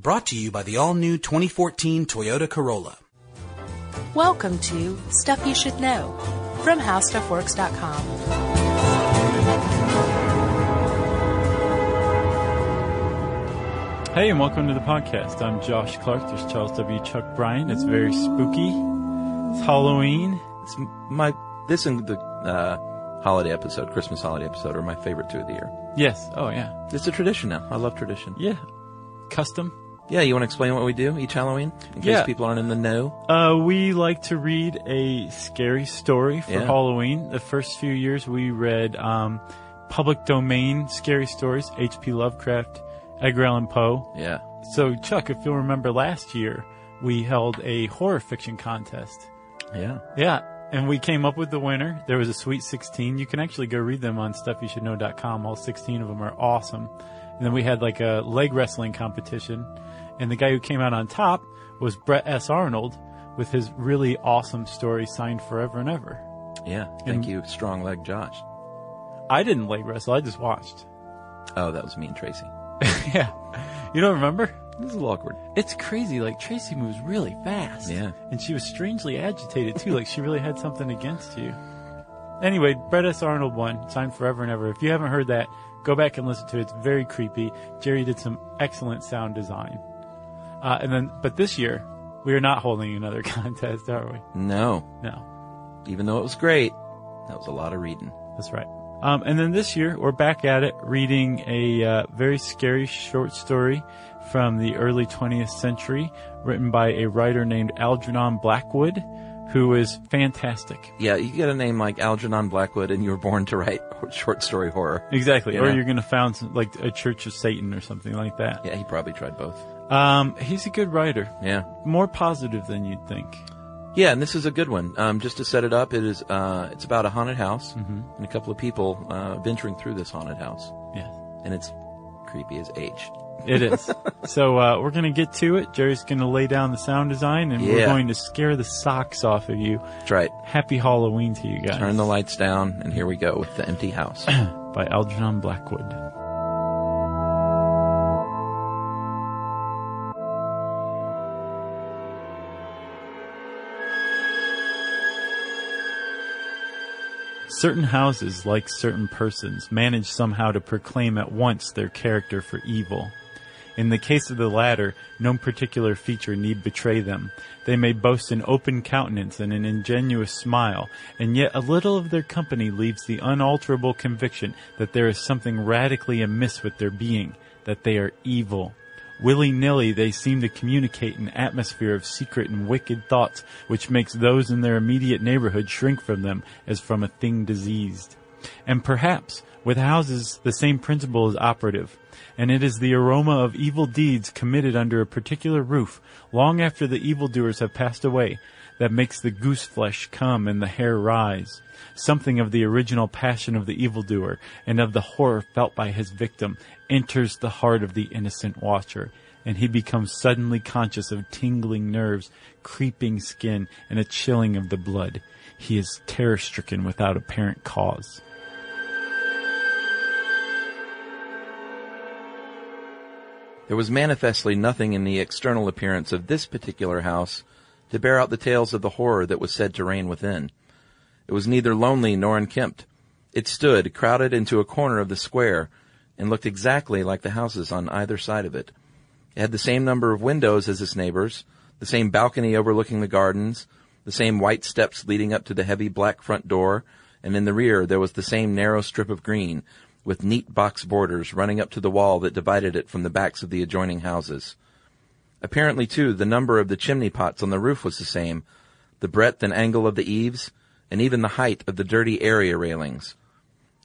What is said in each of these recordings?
Brought to you by the all new 2014 Toyota Corolla. Welcome to Stuff You Should Know from HowStuffWorks.com. Hey, and welcome to the podcast. I'm Josh Clark. There's Charles W. Chuck Bryan. It's very spooky. It's Halloween. It's my this and the uh, holiday episode, Christmas holiday episode, are my favorite two of the year. Yes. Oh, yeah. It's a tradition now. I love tradition. Yeah. Custom. Yeah, you want to explain what we do each Halloween in case Yeah. people aren't in the know? Uh, we like to read a scary story for Yeah. Halloween. The first few years we read um, public domain scary stories, H.P. Lovecraft, Edgar Allan Poe. Yeah. So, Chuck, if you'll remember last year, we held a horror fiction contest. Yeah. Yeah. And we came up with the winner. There was a Sweet 16. You can actually go read them on stuffyoushouldknow.com. All 16 of them are awesome. And then we had like a leg wrestling competition. And the guy who came out on top was Brett S. Arnold with his really awesome story signed forever and ever. Yeah. Thank And- you, strong leg Josh. I didn't leg wrestle. I just watched. Oh, that was me and Tracy. yeah. You don't remember? This is a little awkward. It's crazy. Like Tracy moves really fast. Yeah. And she was strangely agitated too. like she really had something against you. Anyway, Brett S. Arnold won, signed forever and ever. If you haven't heard that, go back and listen to it. It's very creepy. Jerry did some excellent sound design. Uh, and then, but this year, we are not holding another contest, are we? No. No. Even though it was great, that was a lot of reading. That's right. Um, and then this year, we're back at it, reading a uh, very scary short story from the early 20th century, written by a writer named Algernon Blackwood, who is fantastic. Yeah, you get a name like Algernon Blackwood and you were born to write short story horror. Exactly. You or know? you're going to found some, like a Church of Satan or something like that. Yeah, he probably tried both. Um, he's a good writer. Yeah. More positive than you'd think. Yeah, and this is a good one. Um, just to set it up, it is uh, it's about a haunted house Mm-hmm. and a couple of people uh, venturing through this haunted house, Yeah. and it's creepy as H. It is. so uh, we're going to get to it. Jerry's going to lay down the sound design, and we're going to scare the socks off of you. That's right. Happy Halloween to you guys. Turn the lights down, and here we go with the empty house. by Algernon Blackwood. Certain houses, like certain persons, manage somehow to proclaim at once their character for evil. In the case of the latter, no particular feature need betray them. They may boast an open countenance and an ingenuous smile, and yet a little of their company leaves the unalterable conviction that there is something radically amiss with their being, that they are evil. Willy-nilly they seem to communicate an atmosphere of secret and wicked thoughts which makes those in their immediate neighborhood shrink from them as from a thing diseased. And perhaps, with houses, the same principle is operative, and it is the aroma of evil deeds committed under a particular roof, long after the evildoers have passed away, that makes the goose flesh come and the hair rise. Something of the original passion of the evildoer and of the horror felt by his victim enters the heart of the innocent watcher, and he becomes suddenly conscious of tingling nerves, creeping skin, and a chilling of the blood. He is terror stricken without apparent cause. there was manifestly nothing in the external appearance of this particular house to bear out the tales of the horror that was said to reign within. It was neither lonely nor unkempt. It stood crowded into a corner of the square and looked exactly like the houses on either side of it. It had the same number of windows as its neighbors, the same balcony overlooking the gardens, the same white steps leading up to the heavy black front door, and in the rear there was the same narrow strip of green with neat box borders running up to the wall that divided it from the backs of the adjoining houses. Apparently, too, the number of the chimney pots on the roof was the same, the breadth and angle of the eaves, and even the height of the dirty area railings.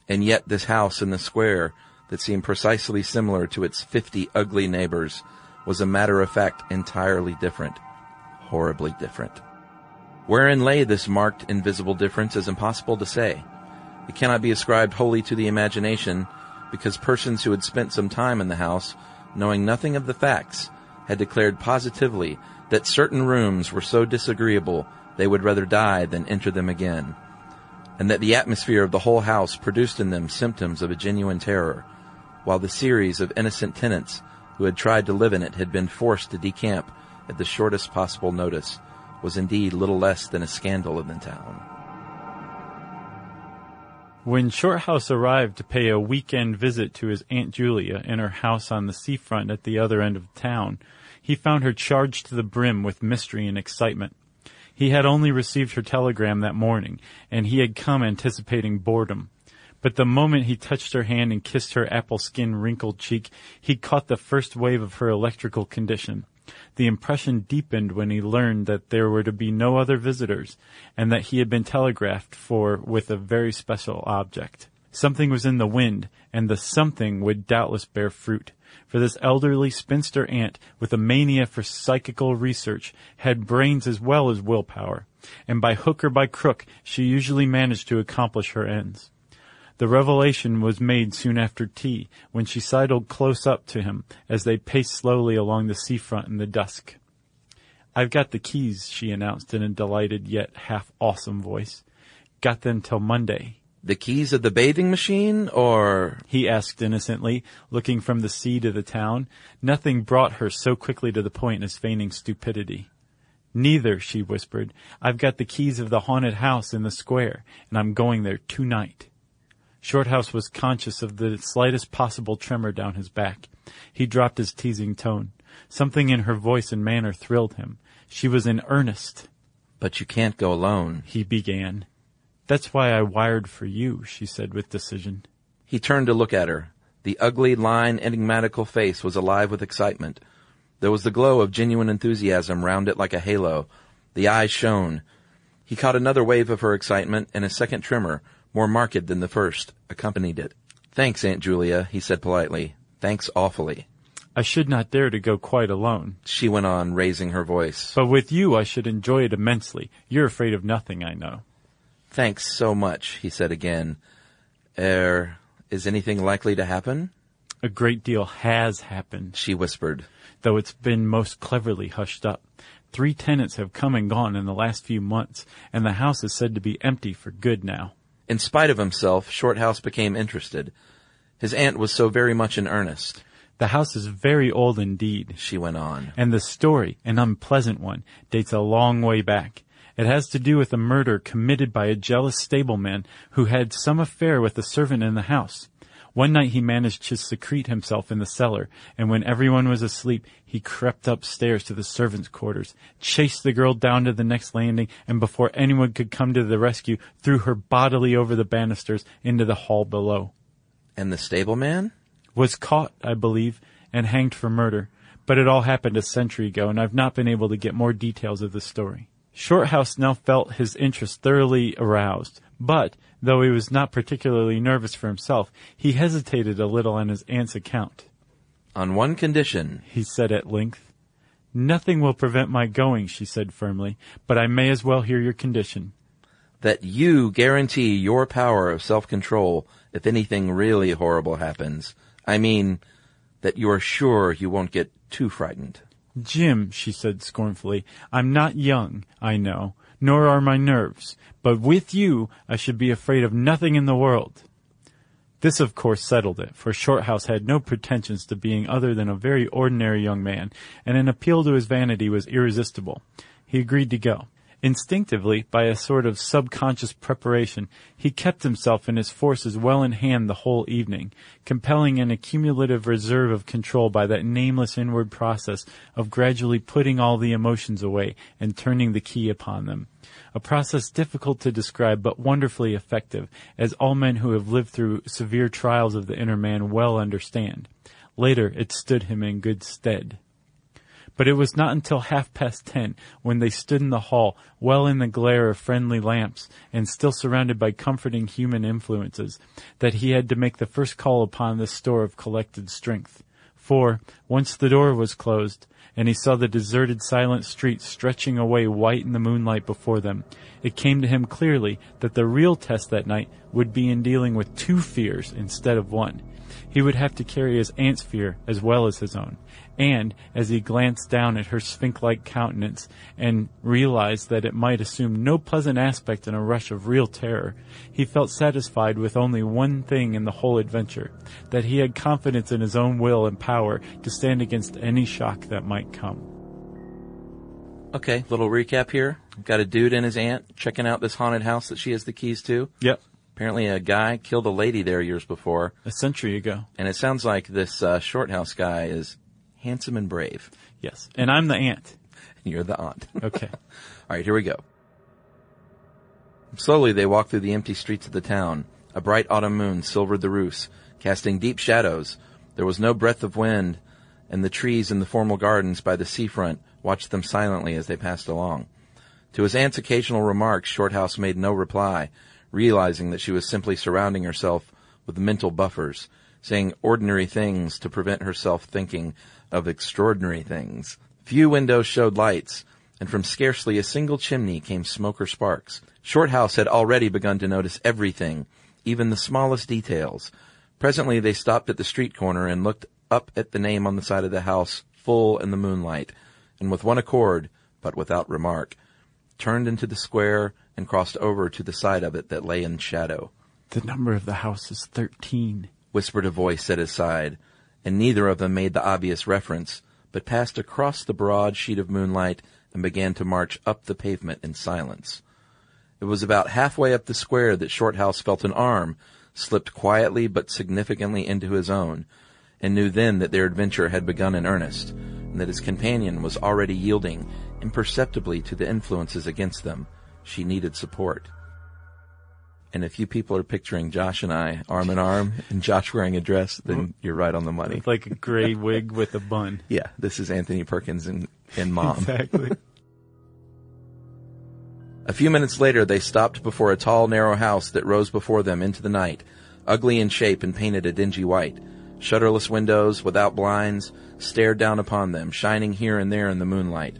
And yet this house in the square that seemed precisely similar to its fifty ugly neighbors was a matter of fact entirely different. Horribly different. Wherein lay this marked invisible difference is impossible to say. It cannot be ascribed wholly to the imagination, because persons who had spent some time in the house, knowing nothing of the facts, had declared positively that certain rooms were so disagreeable they would rather die than enter them again, and that the atmosphere of the whole house produced in them symptoms of a genuine terror, while the series of innocent tenants who had tried to live in it had been forced to decamp at the shortest possible notice was indeed little less than a scandal in the town. When Shorthouse arrived to pay a weekend visit to his Aunt Julia in her house on the seafront at the other end of the town, he found her charged to the brim with mystery and excitement. He had only received her telegram that morning, and he had come anticipating boredom. But the moment he touched her hand and kissed her apple skin wrinkled cheek, he caught the first wave of her electrical condition. The impression deepened when he learned that there were to be no other visitors, and that he had been telegraphed for with a very special object. Something was in the wind, and the something would doubtless bear fruit, for this elderly spinster aunt, with a mania for psychical research, had brains as well as willpower, and by hook or by crook she usually managed to accomplish her ends. The revelation was made soon after tea, when she sidled close up to him as they paced slowly along the seafront in the dusk. I've got the keys, she announced in a delighted yet half awesome voice. Got them till Monday. The keys of the bathing machine, or He asked innocently, looking from the sea to the town. Nothing brought her so quickly to the point as feigning stupidity. Neither, she whispered. I've got the keys of the haunted house in the square, and I'm going there tonight. Shorthouse was conscious of the slightest possible tremor down his back. He dropped his teasing tone. Something in her voice and manner thrilled him. She was in earnest. but you can't go alone. He began. That's why I wired for you, she said with decision. He turned to look at her. The ugly, line, enigmatical face was alive with excitement. There was the glow of genuine enthusiasm round it like a halo. The eyes shone. He caught another wave of her excitement, and a second tremor, more marked than the first, accompanied it. Thanks, Aunt Julia, he said politely. Thanks awfully. I should not dare to go quite alone. She went on, raising her voice. But with you I should enjoy it immensely. You're afraid of nothing, I know. Thanks so much, he said again. Er, is anything likely to happen? A great deal has happened, She whispered. though it's been most cleverly hushed up. Three tenants have come and gone in the last few months, and the house is said to be empty for good now. In spite of himself, Shorthouse became interested. His aunt was so very much in earnest. The house is very old indeed, She went on. and the story, an unpleasant one, dates a long way back. It has to do with a murder committed by a jealous stableman who had some affair with a servant in the house. One night he managed to secrete himself in the cellar, and when everyone was asleep, he crept upstairs to the servants' quarters, chased the girl down to the next landing, and before anyone could come to the rescue, threw her bodily over the banisters into the hall below. And the stableman? Was caught, I believe, and hanged for murder, but it all happened a century ago, and I've not been able to get more details of the story. Shorthouse now felt his interest thoroughly aroused, but, though he was not particularly nervous for himself, he hesitated a little on his aunt's account. On one condition. He said at length, Nothing will prevent my going, she said firmly, but I may as well hear your condition. that you guarantee your power of self-control if anything really horrible happens. I mean, that you are sure you won't get too frightened. Jim, she said scornfully, I'm not young, I know, nor are my nerves, but with you I should be afraid of nothing in the world. This of course settled it, for Shorthouse had no pretensions to being other than a very ordinary young man, and an appeal to his vanity was irresistible. He agreed to go. Instinctively, by a sort of subconscious preparation, he kept himself and his forces well in hand the whole evening, compelling an accumulative reserve of control by that nameless inward process of gradually putting all the emotions away and turning the key upon them. A process difficult to describe but wonderfully effective, as all men who have lived through severe trials of the inner man well understand. Later, it stood him in good stead. But it was not until half past ten, when they stood in the hall, well in the glare of friendly lamps, and still surrounded by comforting human influences, that he had to make the first call upon this store of collected strength. For, once the door was closed, and he saw the deserted silent street stretching away white in the moonlight before them, it came to him clearly that the real test that night would be in dealing with two fears instead of one. He would have to carry his aunt's fear as well as his own, And as he glanced down at her sphinx-like countenance and realized that it might assume no pleasant aspect in a rush of real terror, he felt satisfied with only one thing in the whole adventure, that he had confidence in his own will and power to stand against any shock that might come. Okay, little recap here. Got a dude and his aunt checking out this haunted house that she has the keys to. Yep. Apparently a guy killed a lady there years before. A century ago. And it sounds like this uh, Shorthouse guy is handsome and brave. Yes. And I'm the aunt. You're the aunt. Okay. All right, here we go. Slowly they walked through the empty streets of the town. A bright autumn moon silvered the roofs, casting deep shadows. There was no breath of wind, and the trees in the formal gardens by the seafront watched them silently as they passed along. To his aunt's occasional remarks, Shorthouse made no reply, realizing that she was simply surrounding herself with mental buffers, saying ordinary things to prevent herself thinking of extraordinary things. Few windows showed lights, and from scarcely a single chimney came smoke or sparks. Shorthouse had already begun to notice everything, even the smallest details. Presently they stopped at the street corner and looked up at the name on the side of the house, full in the moonlight, and with one accord, but without remark, turned into the square and crossed over to the side of it that lay in shadow. The number of the house is 13, whispered a voice at his side, and neither of them made the obvious reference, but passed across the broad sheet of moonlight and began to march up the pavement in silence. It was about halfway up the square that Shorthouse felt an arm slipped quietly but significantly into his own, and knew then that their adventure had begun in earnest, and that his companion was already yielding imperceptibly to the influences against them. She needed support. And if you people are picturing Josh and I arm in arm and Josh wearing a dress, then mm-hmm. you're right on the money. like a gray wig with a bun. Yeah, this is Anthony Perkins and, and mom. Exactly. A few minutes later, they stopped before a tall, narrow house that rose before them into the night, ugly in shape and painted a dingy white. Shutterless windows, without blinds, stared down upon them, shining here and there in the moonlight.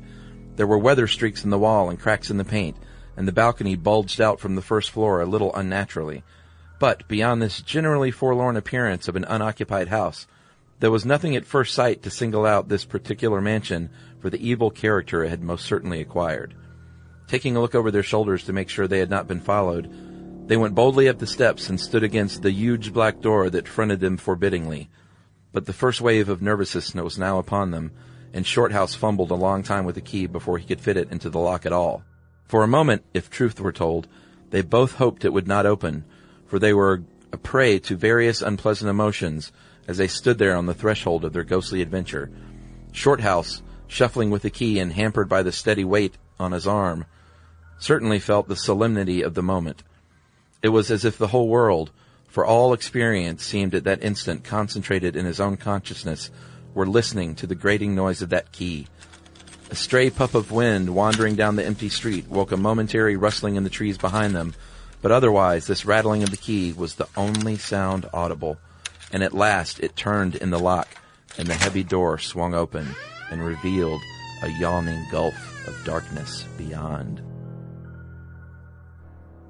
There were weather streaks in the wall and cracks in the paint, and the balcony bulged out from the first floor a little unnaturally. But beyond this generally forlorn appearance of an unoccupied house, there was nothing at first sight to single out this particular mansion for the evil character it had most certainly acquired. Taking a look over their shoulders to make sure they had not been followed, they went boldly up the steps and stood against the huge black door that fronted them forbiddingly. But the first wave of nervousness was now upon them, and Shorthouse fumbled a long time with the key before he could fit it into the lock at all. For a moment, if truth were told, they both hoped it would not open, for they were a prey to various unpleasant emotions as they stood there on the threshold of their ghostly adventure. Shorthouse, shuffling with the key and hampered by the steady weight on his arm, certainly felt the solemnity of the moment. It was as if the whole world, for all experience, seemed at that instant concentrated in his own consciousness, were listening to the grating noise of that key. A stray puff of wind wandering down the empty street woke a momentary rustling in the trees behind them, but otherwise this rattling of the key was the only sound audible. And at last it turned in the lock, and the heavy door swung open and revealed a yawning gulf of darkness beyond.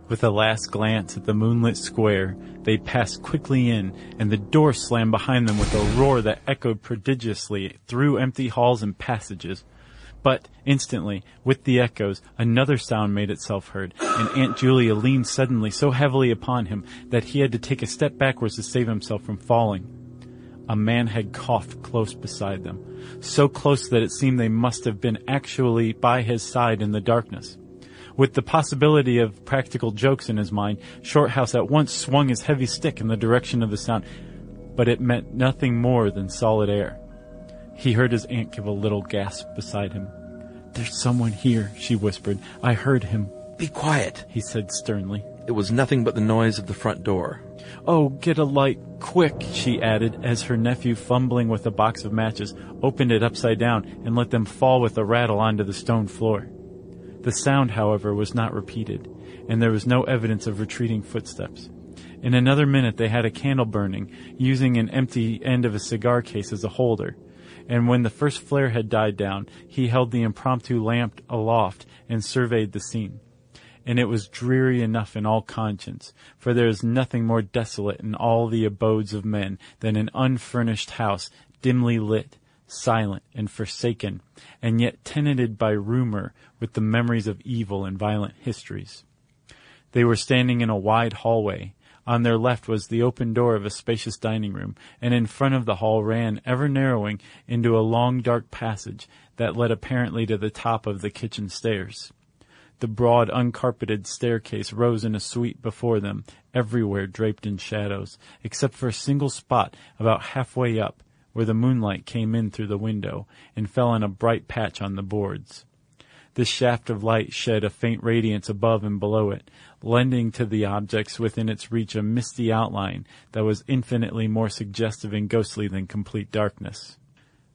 With a last glance at the moonlit square, they passed quickly in, and the door slammed behind them with a roar that echoed prodigiously through empty halls and passages. But instantly, with the echoes, another sound made itself heard, and Aunt Julia leaned suddenly so heavily upon him that he had to take a step backwards to save himself from falling. A man had coughed close beside them, so close that it seemed they must have been actually by his side in the darkness. With the possibility of practical jokes in his mind, Shorthouse at once swung his heavy stick in the direction of the sound, but it meant nothing more than solid air. He heard his aunt give a little gasp beside him. There's someone here, she whispered. I heard him. Be quiet, he said sternly. It was nothing but the noise of the front door. Oh, get a light, quick, she added, as her nephew, fumbling with a box of matches, opened it upside down and let them fall with a rattle onto the stone floor. The sound, however, was not repeated, and there was no evidence of retreating footsteps. In another minute they had a candle burning, using an empty end of a cigar case as a holder, and when the first flare had died down, he held the impromptu lamp aloft and surveyed the scene. And it was dreary enough in all conscience, for there is nothing more desolate in all the abodes of men than an unfurnished house, dimly lit, silent and forsaken, and yet tenanted by rumor with the memories of evil and violent histories. They were standing in a wide hallway. On their left was the open door of a spacious dining room, and in front of the hall ran, ever narrowing, into a long dark passage that led apparently to the top of the kitchen stairs. The broad, uncarpeted staircase rose in a sweep before them, everywhere draped in shadows, except for a single spot about halfway up, where the moonlight came in through the window and fell in a bright patch on the boards. This shaft of light shed a faint radiance above and below it, lending to the objects within its reach a misty outline that was infinitely more suggestive and ghostly than complete darkness.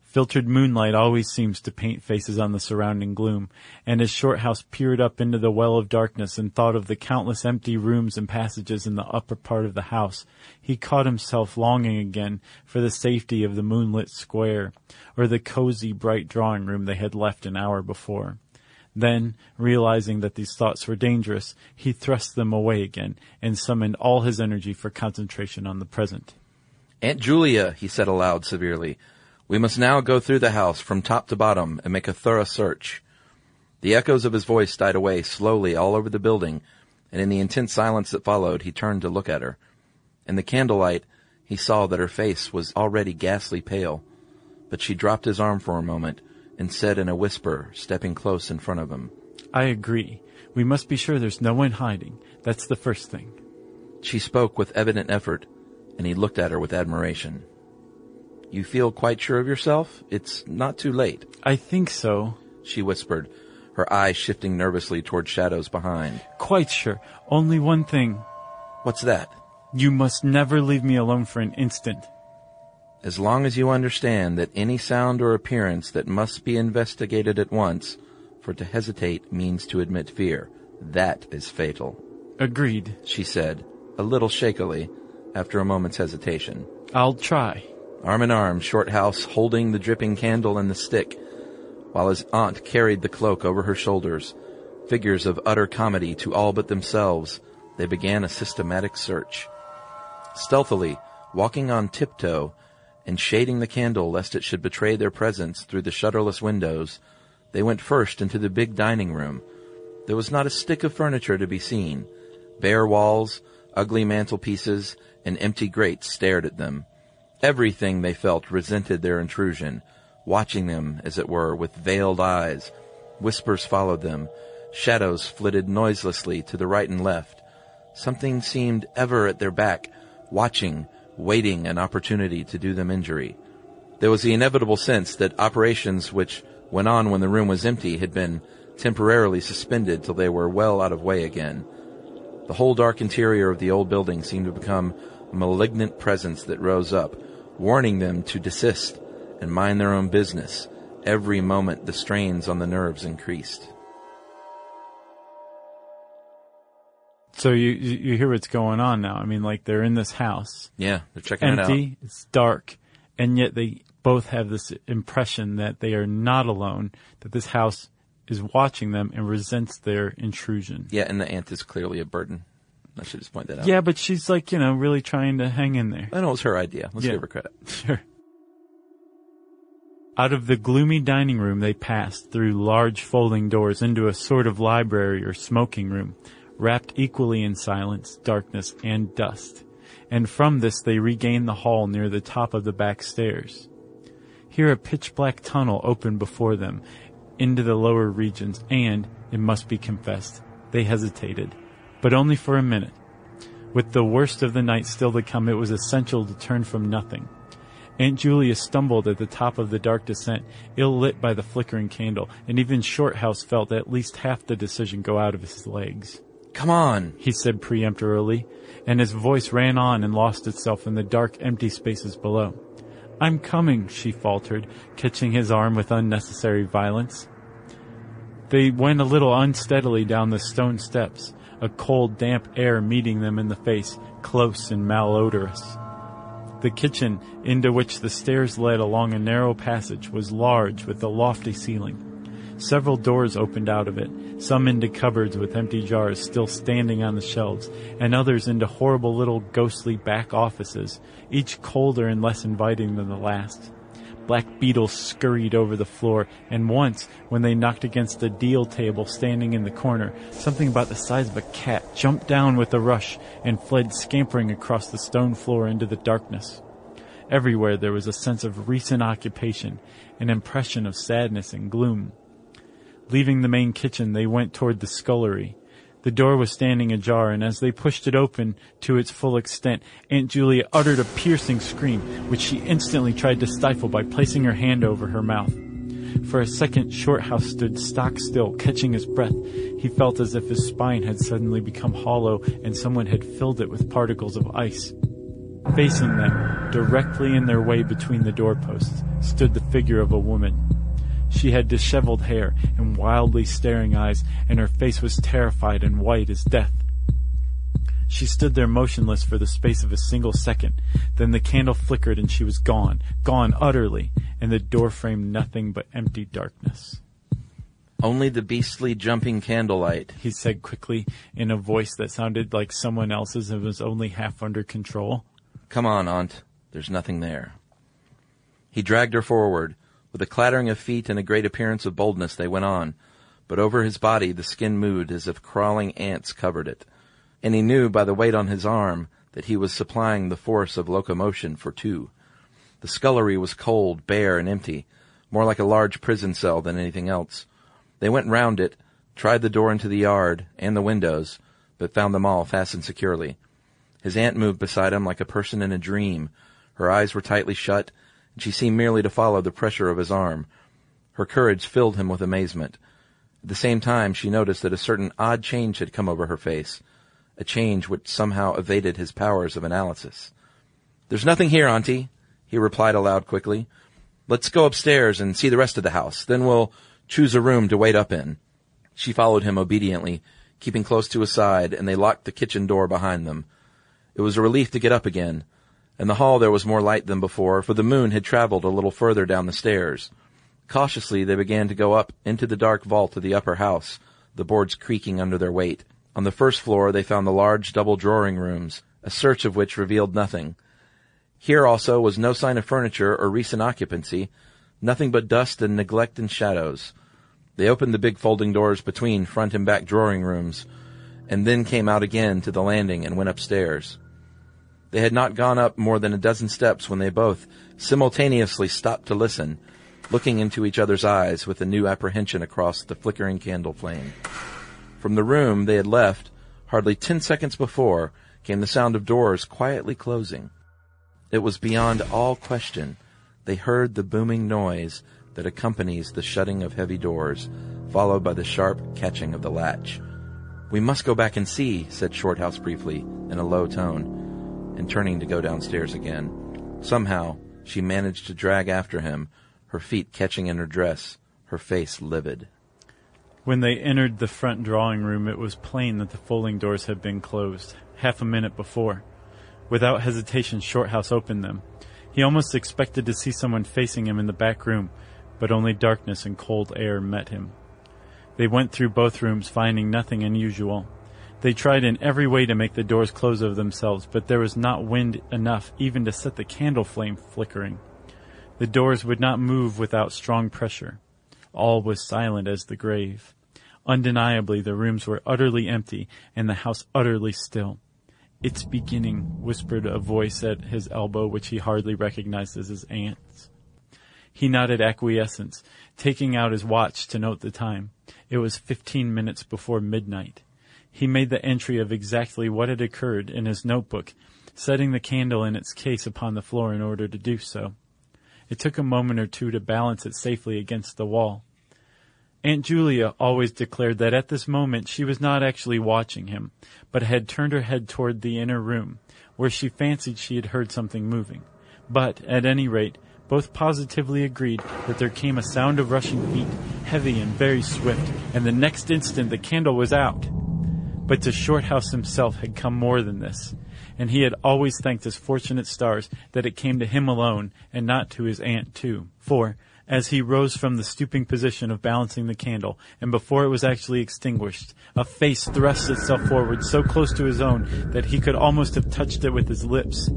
Filtered moonlight always seems to paint faces on the surrounding gloom, and as Shorthouse peered up into the well of darkness and thought of the countless empty rooms and passages in the upper part of the house, he caught himself longing again for the safety of the moonlit square, or the cozy, bright drawing room they had left an hour before. Then, realizing that these thoughts were dangerous, he thrust them away again and summoned all his energy for concentration on the present. Aunt Julia, he said aloud severely, we must now go through the house from top to bottom and make a thorough search. The echoes of his voice died away slowly all over the building, and in the intense silence that followed, he turned to look at her. In the candlelight, he saw that her face was already ghastly pale, but she dropped his arm for a moment and said in a whisper, stepping close in front of him, I agree. We must be sure there's no one hiding. That's the first thing. She spoke with evident effort, and he looked at her with admiration. You feel quite sure of yourself? It's not too late. I think so. She whispered, her eyes shifting nervously toward shadows behind. Quite sure. Only one thing. What's that? You must never leave me alone for an instant. As long as you understand that any sound or appearance that must be investigated at once, for to hesitate means to admit fear. That is fatal. Agreed, she said, a little shakily, after a moment's hesitation. I'll try arm in arm, Shorthouse holding the dripping candle and the stick, while his aunt carried the cloak over her shoulders. Figures of utter comedy to all but themselves, they began a systematic search. Stealthily, walking on tiptoe, and shading the candle lest it should betray their presence through the shutterless windows, they went first into the big dining room. There was not a stick of furniture to be seen. Bare walls, ugly mantelpieces, and empty grates stared at them. Everything they felt resented their intrusion, watching them, as it were, with veiled eyes. Whispers followed them. Shadows flitted noiselessly to the right and left. Something seemed ever at their back, watching, waiting an opportunity to do them injury. There was the inevitable sense that operations which went on when the room was empty had been temporarily suspended till they were well out of way again. The whole dark interior of the old building seemed to become a malignant presence that rose up, warning them to desist and mind their own business. Every moment the strains on the nerves increased. So you you hear what's going on now. I mean, like they're in this house. Yeah, they're checking empty, it out. Empty. It's dark, and yet they both have this impression that they are not alone. That this house is watching them and resents their intrusion. Yeah, and the aunt is clearly a burden. I should just point that out. Yeah, but she's like, you know, really trying to hang in there. I know it was her idea. Let's Yeah. give her credit. Sure. Out of the gloomy dining room they passed through large folding doors into a sort of library or smoking room, wrapped equally in silence, darkness, and dust. And from this they regained the hall near the top of the back stairs. Here a pitch black tunnel opened before them into the lower regions and, it must be confessed, they hesitated, but only for a minute. With the worst of the night still to come, it was essential to turn from nothing. Aunt Julia stumbled at the top of the dark descent, ill lit by the flickering candle, and even Shorthouse felt at least half the decision go out of his legs. Come on. He said peremptorily, and his voice ran on and lost itself in the dark, empty spaces below. I'm coming, she faltered, catching his arm with unnecessary violence. They went a little unsteadily down the stone steps, a cold, damp air meeting them in the face, close and malodorous. The kitchen, into which the stairs led along a narrow passage, was large with a lofty ceiling. Several doors opened out of it, some into cupboards with empty jars still standing on the shelves, and others into horrible little ghostly back offices, each colder and less inviting than the last. Black beetles scurried over the floor, and once, when they knocked against a deal table standing in the corner, something about the size of a cat jumped down with a rush and fled scampering across the stone floor into the darkness. Everywhere there was a sense of recent occupation, an impression of sadness and gloom. Leaving the main kitchen, they went toward the scullery. The door was standing ajar, and as they pushed it open to its full extent, Aunt Julia uttered a piercing scream, which she instantly tried to stifle by placing her hand over her mouth. For a second, Shorthouse stood stock still, catching his breath. He felt as if his spine had suddenly become hollow and someone had filled it with particles of ice. Facing them, directly in their way between the doorposts, stood the figure of a woman. She had disheveled hair and wildly staring eyes, and her face was terrified and white as death. She stood there motionless for the space of a single second. Then the candle flickered and she was gone, gone utterly, and the door framed nothing but empty darkness. Only the beastly jumping candlelight. He said quickly in a voice that sounded like someone else's and was only half under control. Come on, Aunt. There's nothing there. He dragged her forward. With a clattering of feet and a great appearance of boldness, they went on. But over his body the skin moved as if crawling ants covered it. And he knew by the weight on his arm that he was supplying the force of locomotion for two. The scullery was cold, bare, and empty, more like a large prison cell than anything else. They went round it, tried the door into the yard and the windows, but found them all fastened securely. His aunt moved beside him like a person in a dream. Her eyes were tightly shut, she seemed merely to follow the pressure of his arm. Her courage filled him with amazement. At the same time, she noticed that a certain odd change had come over her face, a change which somehow evaded his powers of analysis. There's nothing here, Auntie, he replied aloud quickly. Let's go upstairs and see the rest of the house. Then we'll choose a room to wait up in. She followed him obediently, keeping close to his side, and they locked the kitchen door behind them. It was a relief to get up again. In the hall there was more light than before, for the moon had traveled a little further down the stairs. Cautiously they began to go up into the dark vault of the upper house, the boards creaking under their weight. On the first floor they found the large double drawing rooms, a search of which revealed nothing. Here also was no sign of furniture or recent occupancy, nothing but dust and neglect and shadows. They opened the big folding doors between front and back drawing rooms, and then came out again to the landing and went upstairs. They had not gone up more than a dozen steps when they both simultaneously stopped to listen, looking into each other's eyes with a new apprehension across the flickering candle flame. From the room they had left, hardly ten seconds before, came the sound of doors quietly closing. It was beyond all question. They heard the booming noise that accompanies the shutting of heavy doors, followed by the sharp catching of the latch. We must go back and see, said Shorthouse briefly, in a low tone and turning to go downstairs again. Somehow, she managed to drag after him, her feet catching in her dress, her face livid. When they entered the front drawing room, it was plain that the folding doors had been closed, half a minute before. Without hesitation, Shorthouse opened them. He almost expected to see someone facing him in the back room, but only darkness and cold air met him. They went through both rooms, finding nothing unusual. They tried in every way to make the doors close of themselves, but there was not wind enough even to set the candle flame flickering. The doors would not move without strong pressure. All was silent as the grave. Undeniably, the rooms were utterly empty and the house utterly still. It's beginning, whispered a voice at his elbow, which he hardly recognized as his aunt's. He nodded acquiescence, taking out his watch to note the time. It was fifteen minutes before midnight. He made the entry of exactly what had occurred in his notebook, setting the candle in its case upon the floor in order to do so. It took a moment or two to balance it safely against the wall. Aunt Julia always declared that at this moment she was not actually watching him, but had turned her head toward the inner room, where she fancied she had heard something moving. But, at any rate, both positively agreed that there came a sound of rushing feet, heavy and very swift, and the next instant the candle was out. But to Shorthouse himself had come more than this, and he had always thanked his fortunate stars that it came to him alone and not to his aunt too. For, as he rose from the stooping position of balancing the candle, and before it was actually extinguished, a face thrust itself forward so close to his own that he could almost have touched it with his lips.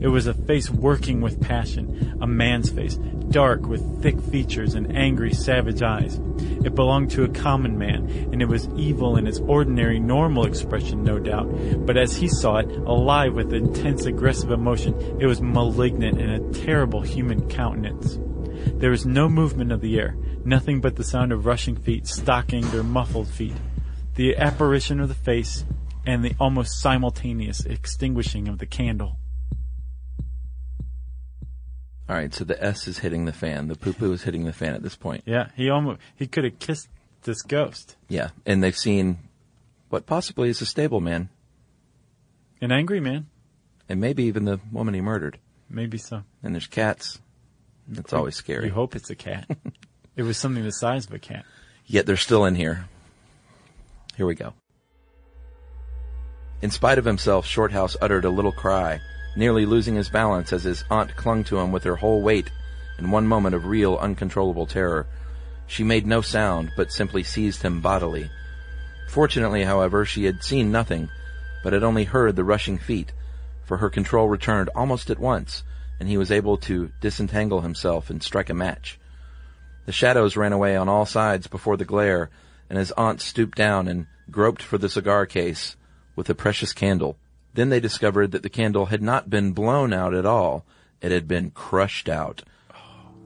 It was a face working with passion, a man's face, dark with thick features and angry, savage eyes. It belonged to a common man, and it was evil in its ordinary, normal expression, no doubt, but as he saw it, alive with intense, aggressive emotion, it was malignant in a terrible human countenance. There was no movement of the air, nothing but the sound of rushing feet, stockinged or muffled feet, the apparition of the face, and the almost simultaneous extinguishing of the candle. All right, so the S is hitting the fan. The poo poo is hitting the fan at this point. Yeah, he almost he could have kissed this ghost. Yeah, and they've seen what possibly is a stable man, An angry man, and maybe even the woman he murdered. maybe so. And there's cats. That's always scary. You hope it's a cat. it was something the size of a cat. Yet they're still in here. Here we go. In spite of himself, Shorthouse uttered a little cry, nearly losing his balance as his aunt clung to him with her whole weight in one moment of real, uncontrollable terror. She made no sound, but simply seized him bodily. Fortunately, however, she had seen nothing, but had only heard the rushing feet, for her control returned almost at once, and he was able to disentangle himself and strike a match. The shadows ran away on all sides before the glare, and his aunt stooped down and groped for the cigar case with the precious candle. Then they discovered that the candle had not been blown out at all. It had been crushed out.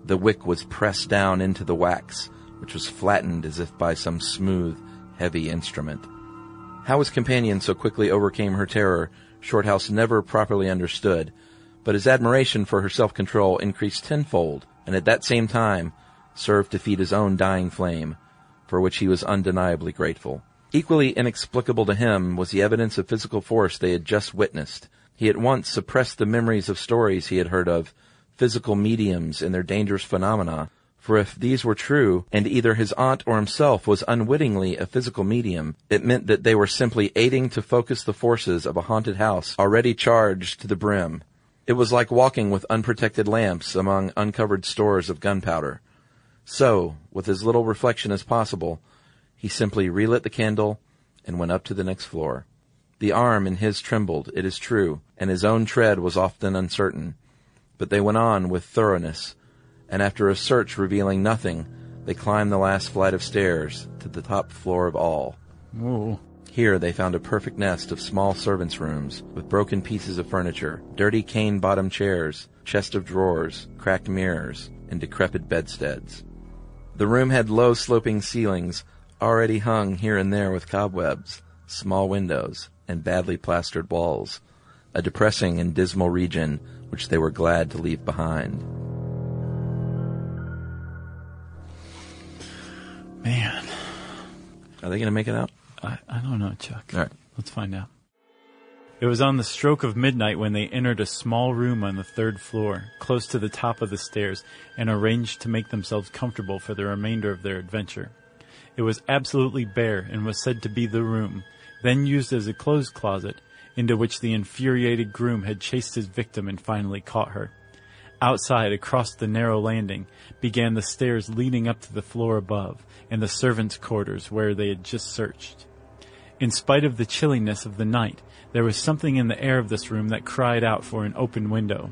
The wick was pressed down into the wax, which was flattened as if by some smooth, heavy instrument. How his companion so quickly overcame her terror, Shorthouse never properly understood, but his admiration for her self-control increased tenfold, and at that same time served to feed his own dying flame, for which he was undeniably grateful. Equally inexplicable to him was the evidence of physical force they had just witnessed. He at once suppressed the memories of stories he had heard of, physical mediums and their dangerous phenomena, for if these were true, and either his aunt or himself was unwittingly a physical medium, it meant that they were simply aiding to focus the forces of a haunted house already charged to the brim. It was like walking with unprotected lamps among uncovered stores of gunpowder. So, with as little reflection as possible, he simply relit the candle and went up to the next floor. The arm in his trembled, it is true, and his own tread was often uncertain. But they went on with thoroughness, and after a search revealing nothing, they climbed the last flight of stairs to the top floor of all. Ooh. Here they found a perfect nest of small servants' rooms with broken pieces of furniture, dirty cane-bottomed chairs, chest of drawers, cracked mirrors, and decrepit bedsteads. The room had low sloping ceilings, already hung here and there with cobwebs, small windows, and badly plastered walls, a depressing and dismal region which they were glad to leave behind. Man, Are they going to make it out? I, I don't know, Chuck. All right. Let's find out. It was on the stroke of midnight when they entered a small room on the third floor, close to the top of the stairs, and arranged to make themselves comfortable for the remainder of their adventure. It was absolutely bare and was said to be the room, then used as a clothes closet, into which the infuriated groom had chased his victim and finally caught her. Outside, across the narrow landing, began the stairs leading up to the floor above and the servants' quarters where they had just searched. In spite of the chilliness of the night, there was something in the air of this room that cried out for an open window.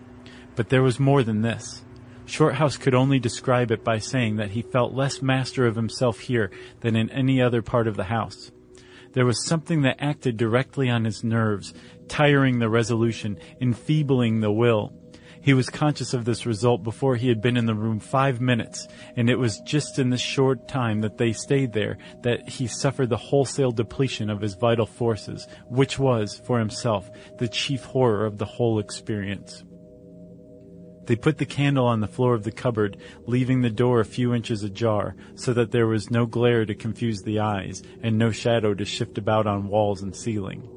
But there was more than this. Shorthouse could only describe it by saying that he felt less master of himself here than in any other part of the house. There was something that acted directly on his nerves, tiring the resolution, enfeebling the will. He was conscious of this result before he had been in the room five minutes, and it was just in the short time that they stayed there that he suffered the wholesale depletion of his vital forces, which was, for himself, the chief horror of the whole experience. They put the candle on the floor of the cupboard, leaving the door a few inches ajar, so that there was no glare to confuse the eyes, and no shadow to shift about on walls and ceiling.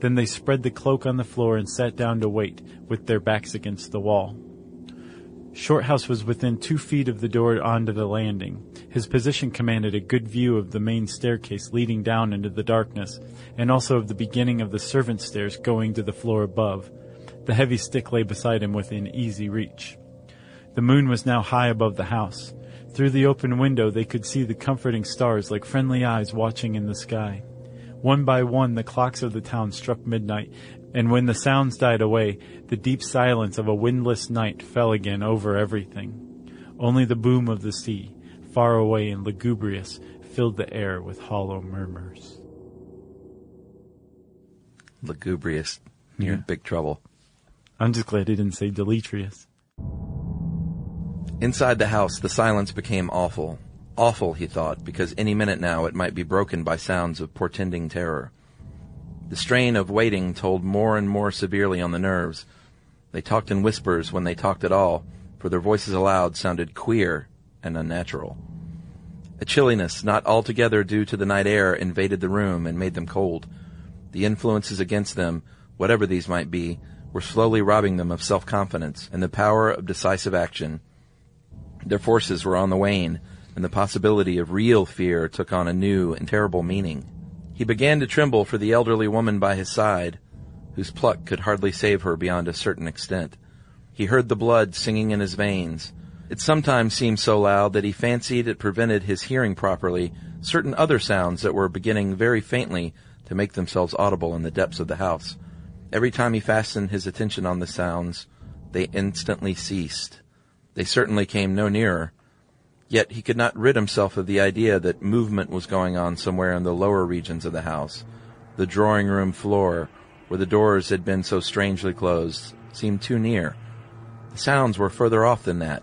Then they spread the cloak on the floor and sat down to wait, with their backs against the wall. Shorthouse was within two feet of the door onto the landing. His position commanded a good view of the main staircase leading down into the darkness, and also of the beginning of the servants' stairs going to the floor above. The heavy stick lay beside him within easy reach. The moon was now high above the house. Through the open window, they could see the comforting stars like friendly eyes watching in the sky. One by one, the clocks of the town struck midnight, and when the sounds died away, the deep silence of a windless night fell again over everything. Only the boom of the sea, far away and lugubrious, filled the air with hollow murmurs. Lugubrious. You're in big trouble. I'm just glad he didn't say deleterious. Inside the house, the silence became awful. Awful, he thought, because any minute now it might be broken by sounds of portending terror. The strain of waiting told more and more severely on the nerves. They talked in whispers when they talked at all, for their voices aloud sounded queer and unnatural. A chilliness not altogether due to the night air invaded the room and made them cold. The influences against them, whatever these might be, were slowly robbing them of self-confidence and the power of decisive action. Their forces were on the wane, and the possibility of real fear took on a new and terrible meaning. He began to tremble for the elderly woman by his side, whose pluck could hardly save her beyond a certain extent. He heard the blood singing in his veins. It sometimes seemed so loud that he fancied it prevented his hearing properly certain other sounds that were beginning very faintly to make themselves audible in the depths of the house. Every time he fastened his attention on the sounds, they instantly ceased. They certainly came no nearer. Yet he could not rid himself of the idea that movement was going on somewhere in the lower regions of the house. The drawing room floor, where the doors had been so strangely closed, seemed too near. The sounds were further off than that.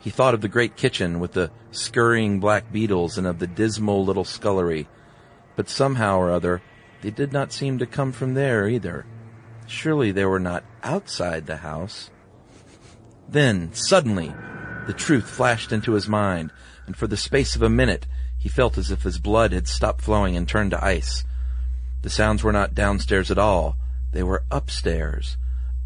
He thought of the great kitchen with the scurrying black beetles and of the dismal little scullery. But somehow or other, they did not seem to come from there either. Surely they were not outside the house. Then, suddenly, the truth flashed into his mind, and for the space of a minute he felt as if his blood had stopped flowing and turned to ice. The sounds were not downstairs at all. They were upstairs.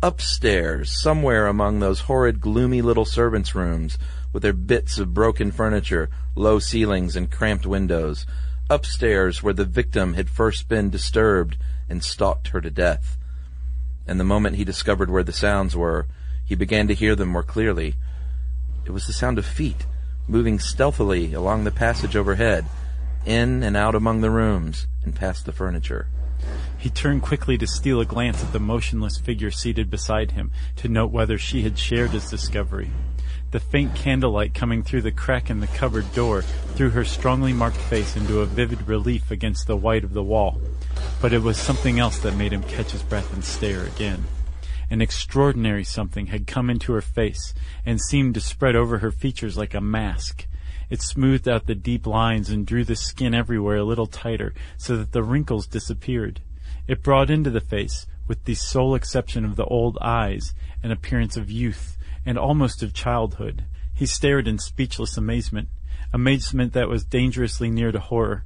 Upstairs, somewhere among those horrid gloomy little servants' rooms, with their bits of broken furniture, low ceilings, and cramped windows. Upstairs where the victim had first been disturbed and stalked her to death. And the moment he discovered where the sounds were, he began to hear them more clearly. It was the sound of feet, moving stealthily along the passage overhead, in and out among the rooms, and past the furniture. He turned quickly to steal a glance at the motionless figure seated beside him to note whether she had shared his discovery. The faint candlelight coming through the crack in the cupboard door threw her strongly marked face into a vivid relief against the white of the wall. But it was something else that made him catch his breath and stare again. An extraordinary something had come into her face and seemed to spread over her features like a mask. It smoothed out the deep lines and drew the skin everywhere a little tighter so that the wrinkles disappeared. It brought into the face, with the sole exception of the old eyes, an appearance of youth and almost of childhood. He stared in speechless amazement, amazement that was dangerously near to horror.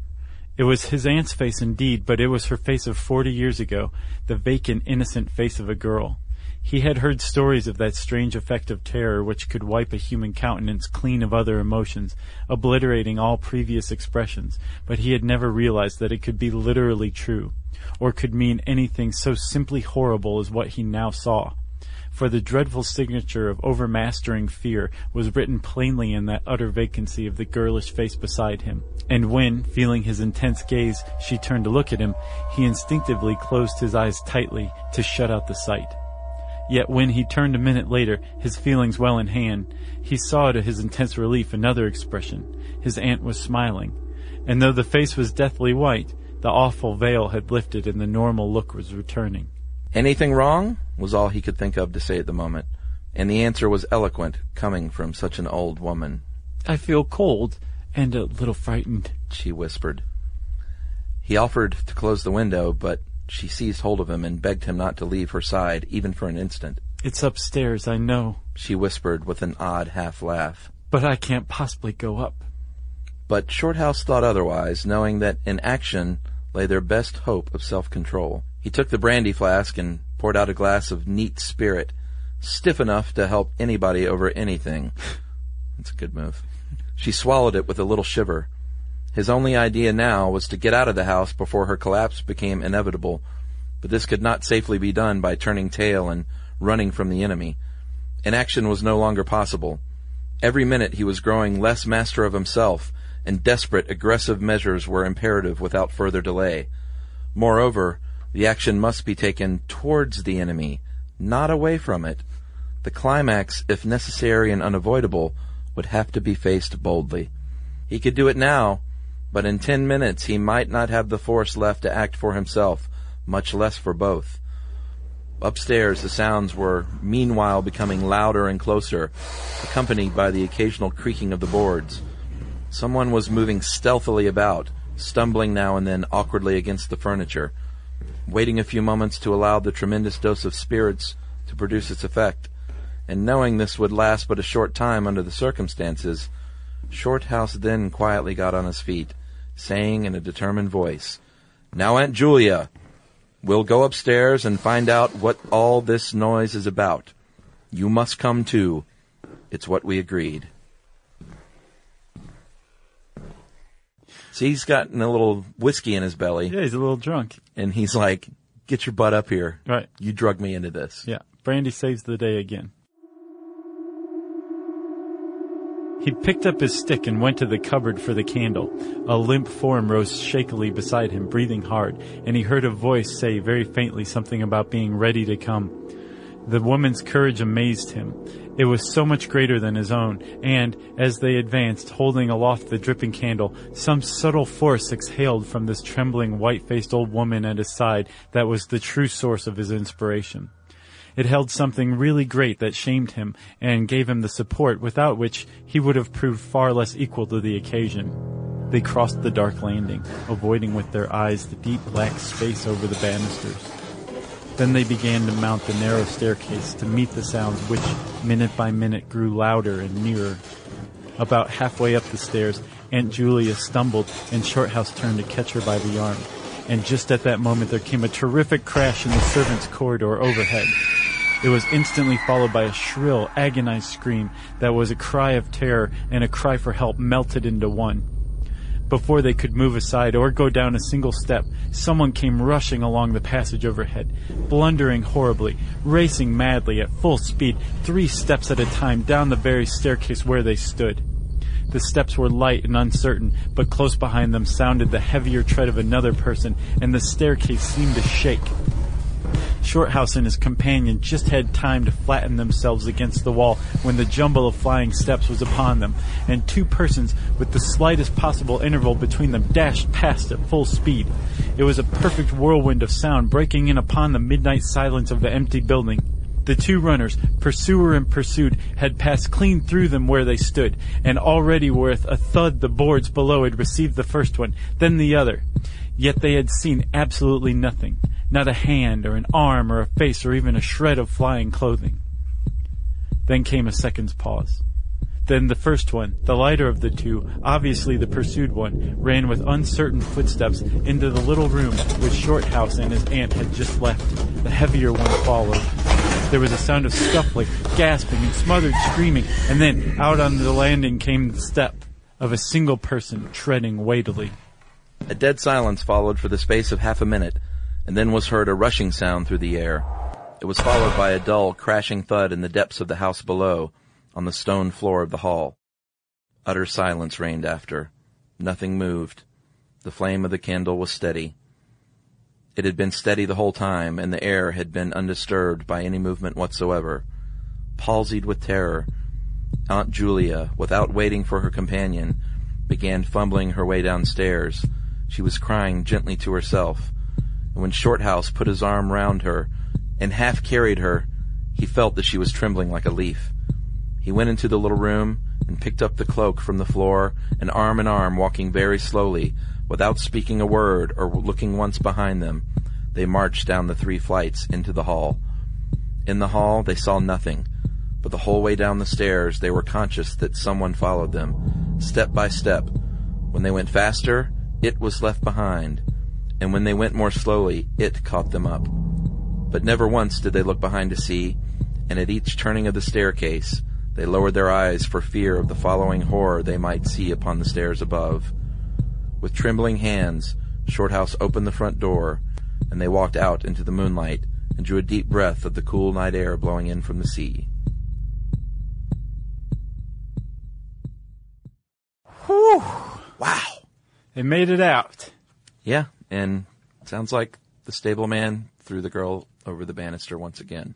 It was his aunt's face indeed, but it was her face of forty years ago, the vacant, innocent face of a girl. He had heard stories of that strange effect of terror which could wipe a human countenance clean of other emotions, obliterating all previous expressions, but he had never realized that it could be literally true, or could mean anything so simply horrible as what he now saw. For the dreadful signature of overmastering fear was written plainly in that utter vacancy of the girlish face beside him. And when, feeling his intense gaze, she turned to look at him, he instinctively closed his eyes tightly to shut out the sight. Yet when he turned a minute later, his feelings well in hand, he saw to his intense relief another expression. His aunt was smiling. And though the face was deathly white, the awful veil had lifted and the normal look was returning. Anything wrong? was all he could think of to say at the moment, and the answer was eloquent, coming from such an old woman. I feel cold and a little frightened. She whispered. He offered to close the window, but she seized hold of him and begged him not to leave her side, even for an instant. It's upstairs, I know, She whispered with an odd half laugh. but I can't possibly go up. But Shorthouse thought otherwise, knowing that in action lay their best hope of self-control. He took the brandy flask and poured out a glass of neat spirit, stiff enough to help anybody over anything. That's a good move. She swallowed it with a little shiver. His only idea now was to get out of the house before her collapse became inevitable, but this could not safely be done by turning tail and running from the enemy. Inaction was no longer possible. Every minute he was growing less master of himself, and desperate, aggressive measures were imperative without further delay. Moreover, the action must be taken towards the enemy, not away from it. The climax, if necessary and unavoidable, would have to be faced boldly. He could do it now, but in ten minutes he might not have the force left to act for himself, much less for both. Upstairs, the sounds were meanwhile becoming louder and closer, accompanied by the occasional creaking of the boards. Someone was moving stealthily about, stumbling now and then awkwardly against the furniture. Waiting a few moments to allow the tremendous dose of spirits to produce its effect, and knowing this would last but a short time under the circumstances, Shorthouse then quietly got on his feet, saying in a determined voice, Now, Aunt Julia, we'll go upstairs and find out what all this noise is about. You must come too. It's what we agreed. See, he's gotten a little whiskey in his belly, Yeah, he's a little drunk. and he's like, Get your butt up here. Right. You drug me into this. Yeah. Brandy saves the day again. He picked up his stick and went to the cupboard for the candle. A limp form rose shakily beside him, breathing hard, and he heard a voice say very faintly something about being ready to come. The woman's courage amazed him. It was so much greater than his own, and, as they advanced, holding aloft the dripping candle, some subtle force exhaled from this trembling, white-faced old woman at his side that was the true source of his inspiration. It held something really great that shamed him and gave him the support without which he would have proved far less equal to the occasion. They crossed the dark landing, avoiding with their eyes the deep black space over the banisters. Then they began to mount the narrow staircase to meet the sounds which, minute by minute, grew louder and nearer. About halfway up the stairs, Aunt Julia stumbled and Shorthouse turned to catch her by the arm. And just at that moment there came a terrific crash in the servants' corridor overhead. It was instantly followed by a shrill, agonized scream that was a cry of terror and a cry for help melted into one. Before they could move aside or go down a single step, someone came rushing along the passage overhead, blundering horribly, racing madly at full speed, three steps at a time down the very staircase where they stood. The steps were light and uncertain, but close behind them sounded the heavier tread of another person, and the staircase seemed to shake. Shorthouse and his companion just had time to flatten themselves against the wall when the jumble of flying steps was upon them, and two persons, with the slightest possible interval between them, dashed past at full speed. It was a perfect whirlwind of sound breaking in upon the midnight silence of the empty building. The two runners, pursuer and pursued, had passed clean through them where they stood, and already with a thud the boards below had received the first one, then the other. Yet they had seen absolutely nothing. Not a hand or an arm or a face or even a shred of flying clothing. Then came a second's pause. Then the first one, the lighter of the two, obviously the pursued one, ran with uncertain footsteps into the little room which Shorthouse and his aunt had just left. The heavier one followed. There was a sound of scuffling, gasping, and smothered screaming, and then out on the landing came the step of a single person treading weightily. A dead silence followed for the space of half a minute, and then was heard a rushing sound through the air. It was followed by a dull, crashing thud in the depths of the house below, on the stone floor of the hall. Utter silence reigned after. Nothing moved. The flame of the candle was steady. It had been steady the whole time, and the air had been undisturbed by any movement whatsoever. Palsied with terror, Aunt Julia, without waiting for her companion, began fumbling her way downstairs. She was crying gently to herself, and when Shorthouse put his arm round her and half carried her, he felt that she was trembling like a leaf. He went into the little room and picked up the cloak from the floor, and arm in arm, walking very slowly, without speaking a word or looking once behind them, they marched down the three flights into the hall. In the hall they saw nothing, but the whole way down the stairs they were conscious that someone followed them, step by step. When they went faster, it was left behind, and when they went more slowly, it caught them up. But never once did they look behind to see, and at each turning of the staircase, they lowered their eyes for fear of the following horror they might see upon the stairs above. With trembling hands, Shorthouse opened the front door, and they walked out into the moonlight and drew a deep breath of the cool night air blowing in from the sea. They made it out. Yeah, and sounds like the stableman threw the girl over the banister once again.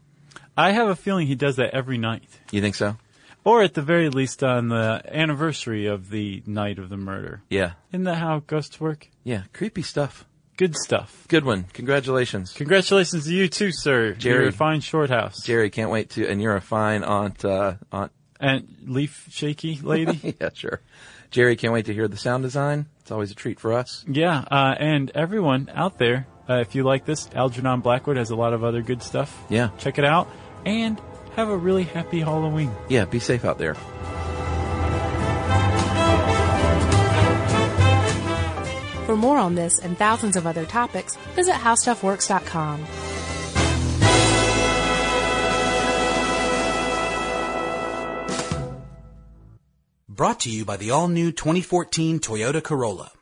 I have a feeling he does that every night. You think so? Or at the very least on the anniversary of the night of the murder. Yeah. Isn't that how ghosts work? Yeah, creepy stuff. Good stuff. Good one. Congratulations. Congratulations to you too, sir. Jerry. You're a fine Shorthouse. Jerry, can't wait to, and you're a fine aunt, uh, aunt. And leaf shaky lady. yeah, sure. Jerry, can't wait to hear the sound design. It's always a treat for us. yeah, uh, and everyone out there, uh, if you like this, Algernon Blackwood has a lot of other good stuff. Yeah. Check it out. And have a really happy Halloween. Yeah, be safe out there. For more on this and thousands of other topics, visit howstuffworks.com. Brought to you by the all-new 2014 Toyota Corolla.